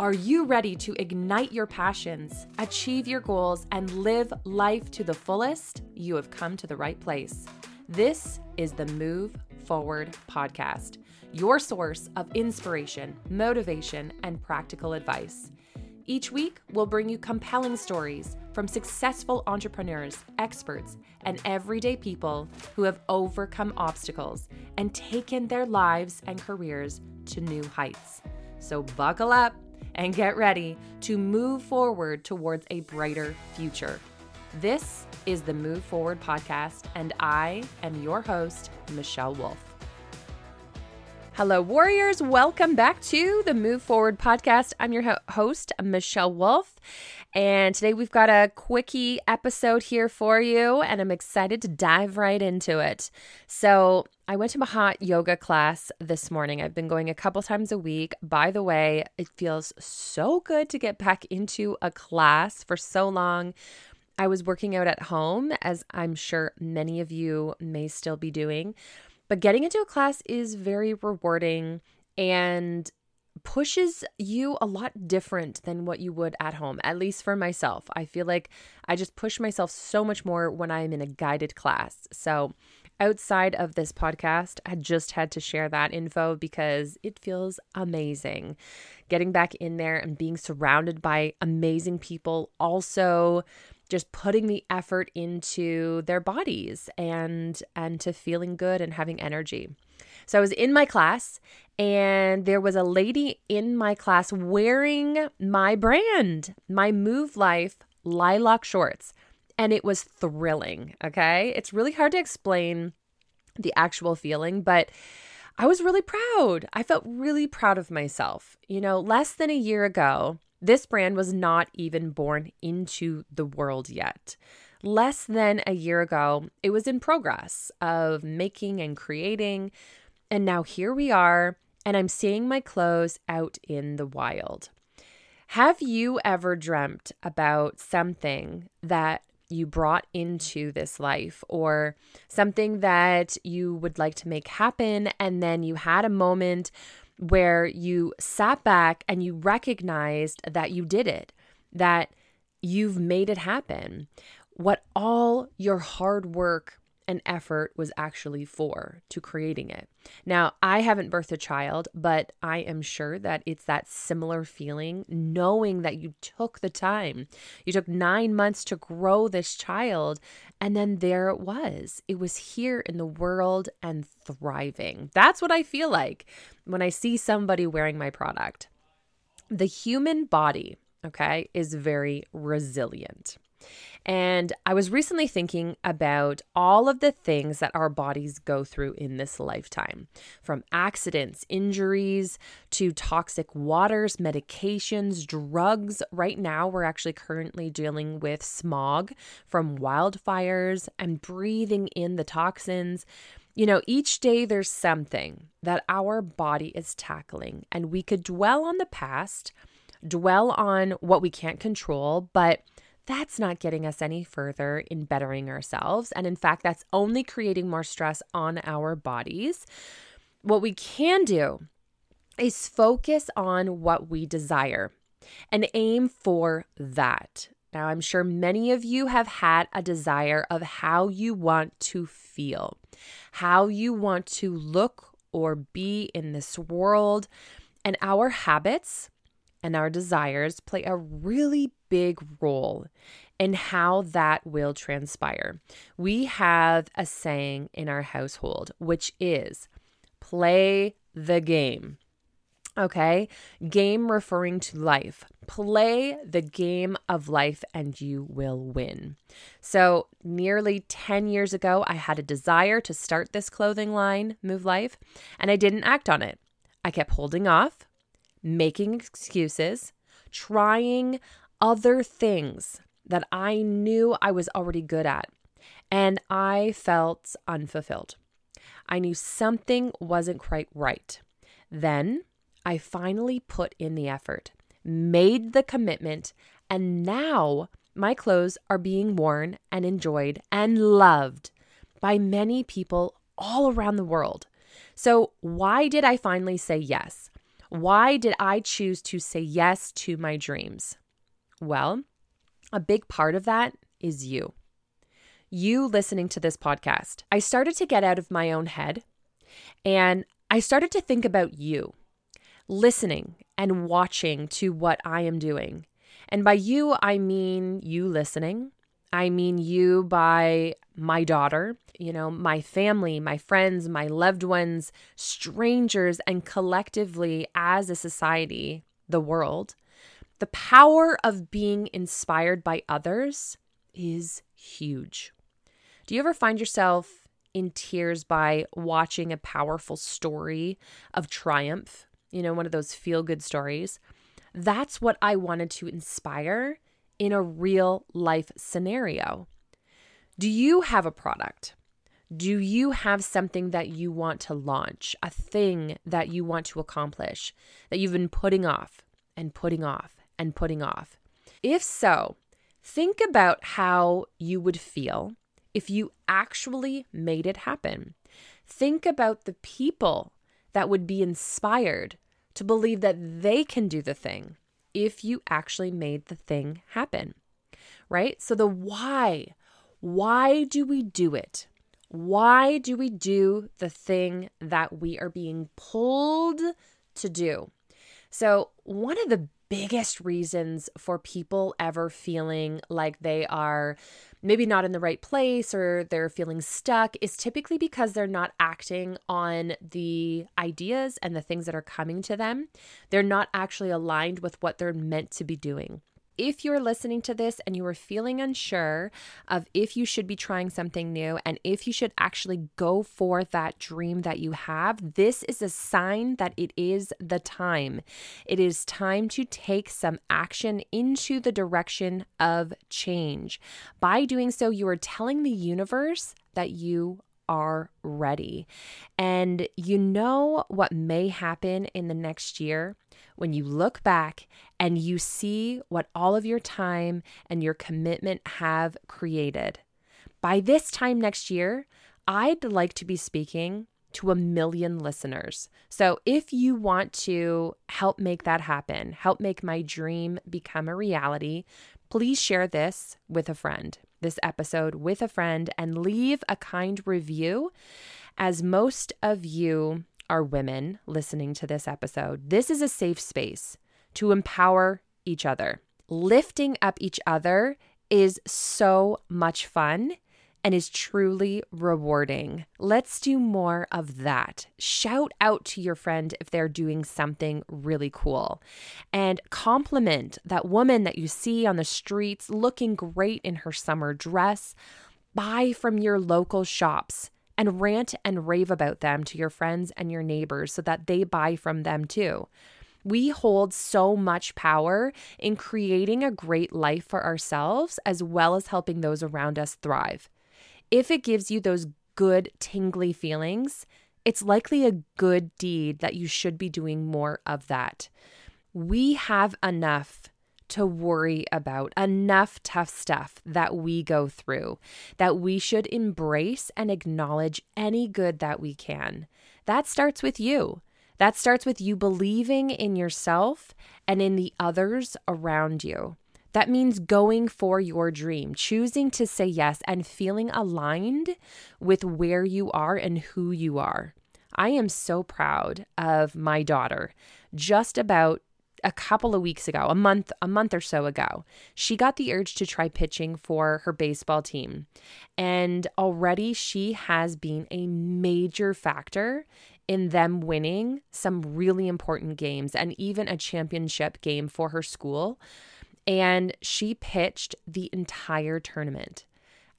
Are you ready to ignite your passions, achieve your goals, and live life to the fullest? You have come to the right place. This is the Muve Forward podcast, your source of inspiration, motivation, and practical advice. Each week, we'll bring you compelling stories from successful entrepreneurs, experts, and everyday people who have overcome obstacles and taken their lives and careers to new heights. So, buckle up and get ready to move forward towards a brighter future. This is the Muve Forward podcast, and I am your host, Michelle Wolfe. Hello, warriors. Welcome back to the Muve Forward podcast. I'm your ho- host, Michelle Wolfe. And today we've got a quickie episode here for you, and I'm excited to dive right into it. So, I went to my hot yoga class this morning. I've been going a couple times a week. By the way, it feels so good to get back into a class for so long. I was working out at home, as I'm sure many of you may still be doing. But getting into a class is very rewarding and pushes you a lot different than what you would at home, at least for myself. I feel like I just push myself so much more when I'm in a guided class. So, outside of this podcast, I just had to share that info because it feels amazing. Getting back in there and being surrounded by amazing people also just putting the effort into their bodies and and to feeling good and having energy. So I was in my class and there was a lady in my class wearing my brand, my Muve Life lilac shorts. And it was thrilling. Okay. It's really hard to explain the actual feeling, but I was really proud. I felt really proud of myself. You know, less than a year ago, this brand was not even born into the world yet. Less than a year ago, it was in progress of making and creating. And now here we are, and I'm seeing my clothes out in the wild. Have you ever dreamt about something that you brought into this life or something that you would like to make happen. And then you had a moment where you sat back and you recognized that you did it, that you've made it happen, what all your hard work and effort was actually for to creating it. Now, I haven't birthed a child, but I am sure that it's that similar feeling knowing that you took the time. You took nine months to grow this child, and then there it was. It was here in the world and thriving. That's what I feel like when I see somebody wearing my product. The human body, okay, is very resilient. And I was recently thinking about all of the things that our bodies go through in this lifetime from accidents, injuries, to toxic waters, medications, drugs. Right now, we're actually currently dealing with smog from wildfires and breathing in the toxins. You know, each day there's something that our body is tackling, and we could dwell on the past, dwell on what we can't control, but that's not getting us any further in bettering ourselves. And in fact, that's only creating more stress on our bodies. What we can do is focus on what we desire and aim for that. Now, I'm sure many of you have had a desire of how you want to feel, how you want to look or be in this world. And our habits and our desires play a really big role in how that will transpire. We have a saying in our household, which is play the game. Okay, game referring to life. Play the game of life and you will win. So, nearly 10 years ago, I had a desire to start this clothing line, Muve Life, and I didn't act on it. I kept holding off, making excuses, trying other things that I knew I was already good at, and I felt unfulfilled. I knew something wasn't quite right. Then I finally put in the effort, made the commitment, and now my clothes are being worn and enjoyed and loved by many people all around the world. So, why did I finally say yes? Why did I choose to say yes to my dreams? Well, a big part of that is you. You listening to this podcast. I started to get out of my own head and I started to think about you, listening and watching to what I am doing. And by you, I mean you listening. I mean you by my daughter, you know, my family, my friends, my loved ones, strangers, and collectively as a society, the world. The power of being inspired by others is huge. Do you ever find yourself in tears by watching a powerful story of triumph? You know, one of those feel good stories. That's what I wanted to inspire in a real life scenario. Do you have a product? Do you have something that you want to launch, a thing that you want to accomplish that you've been putting off and putting off and putting off? If so, think about how you would feel if you actually made it happen. Think about the people that would be inspired to believe that they can do the thing if you actually made the thing happen, right? So, the why why do we do it? Why do we do the thing that we are being pulled to do? So, one of the biggest reasons for people ever feeling like they are maybe not in the right place or they're feeling stuck is typically because they're not acting on the ideas and the things that are coming to them. They're not actually aligned with what they're meant to be doing if you're listening to this and you are feeling unsure of if you should be trying something new and if you should actually go for that dream that you have, this is a sign that it is the time. It is time to take some action into the direction of change. By doing so, you are telling the universe that you are ready. And you know what may happen in the next year when you look back and you see what all of your time and your commitment have created. By this time next year, I'd like to be speaking to a million listeners. So if you want to help make that happen, help make my dream become a reality, please share this with a friend this episode with a friend and leave a kind review. As most of you are women listening to this episode, this is a safe space to empower each other. Lifting up each other is so much fun and is truly rewarding. Let's do more of that. Shout out to your friend if they're doing something really cool and compliment that woman that you see on the streets looking great in her summer dress. Buy from your local shops and rant and rave about them to your friends and your neighbors so that they buy from them too. We hold so much power in creating a great life for ourselves as well as helping those around us thrive. If it gives you those good, tingly feelings, it's likely a good deed that you should be doing more of that. We have enough to worry about, enough tough stuff that we go through, that we should embrace and acknowledge any good that we can. That starts with you. That starts with you believing in yourself and in the others around you. That means going for your dream, choosing to say yes, and feeling aligned with where you are and who you are. I am so proud of my daughter. Just about a couple of weeks ago, a month a month or so ago, she got the urge to try pitching for her baseball team. And already she has been a major factor in them winning some really important games and even a championship game for her school and she pitched the entire tournament.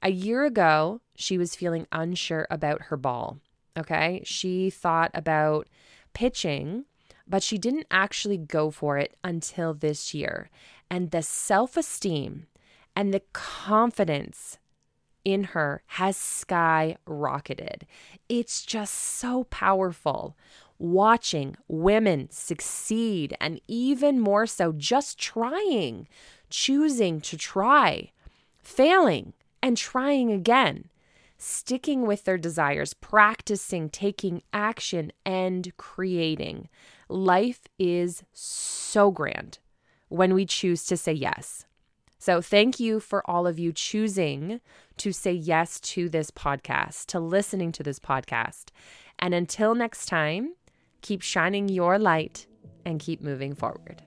A year ago, she was feeling unsure about her ball. Okay. She thought about pitching, but she didn't actually go for it until this year. And the self esteem and the confidence in her has skyrocketed. It's just so powerful watching women succeed, and even more so, just trying, choosing to try, failing, and trying again, sticking with their desires, practicing, taking action, and creating. Life is so grand when we choose to say yes. So, thank you for all of you choosing to say yes to this podcast, to listening to this podcast. And until next time, keep shining your light and keep moving forward.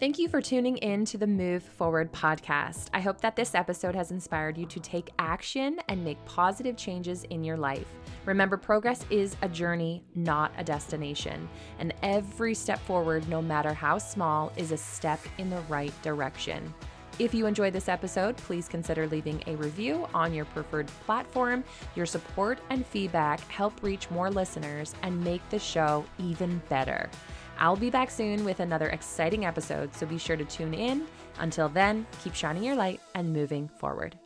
Thank you for tuning in to the Muve Forward podcast. I hope that this episode has inspired you to take action and make positive changes in your life. Remember, progress is a journey, not a destination. And every step forward, no matter how small, is a step in the right direction. If you enjoyed this episode, please consider leaving a review on your preferred platform. Your support and feedback help reach more listeners and make the show even better. I'll be back soon with another exciting episode, so be sure to tune in. Until then, keep shining your light and moving forward.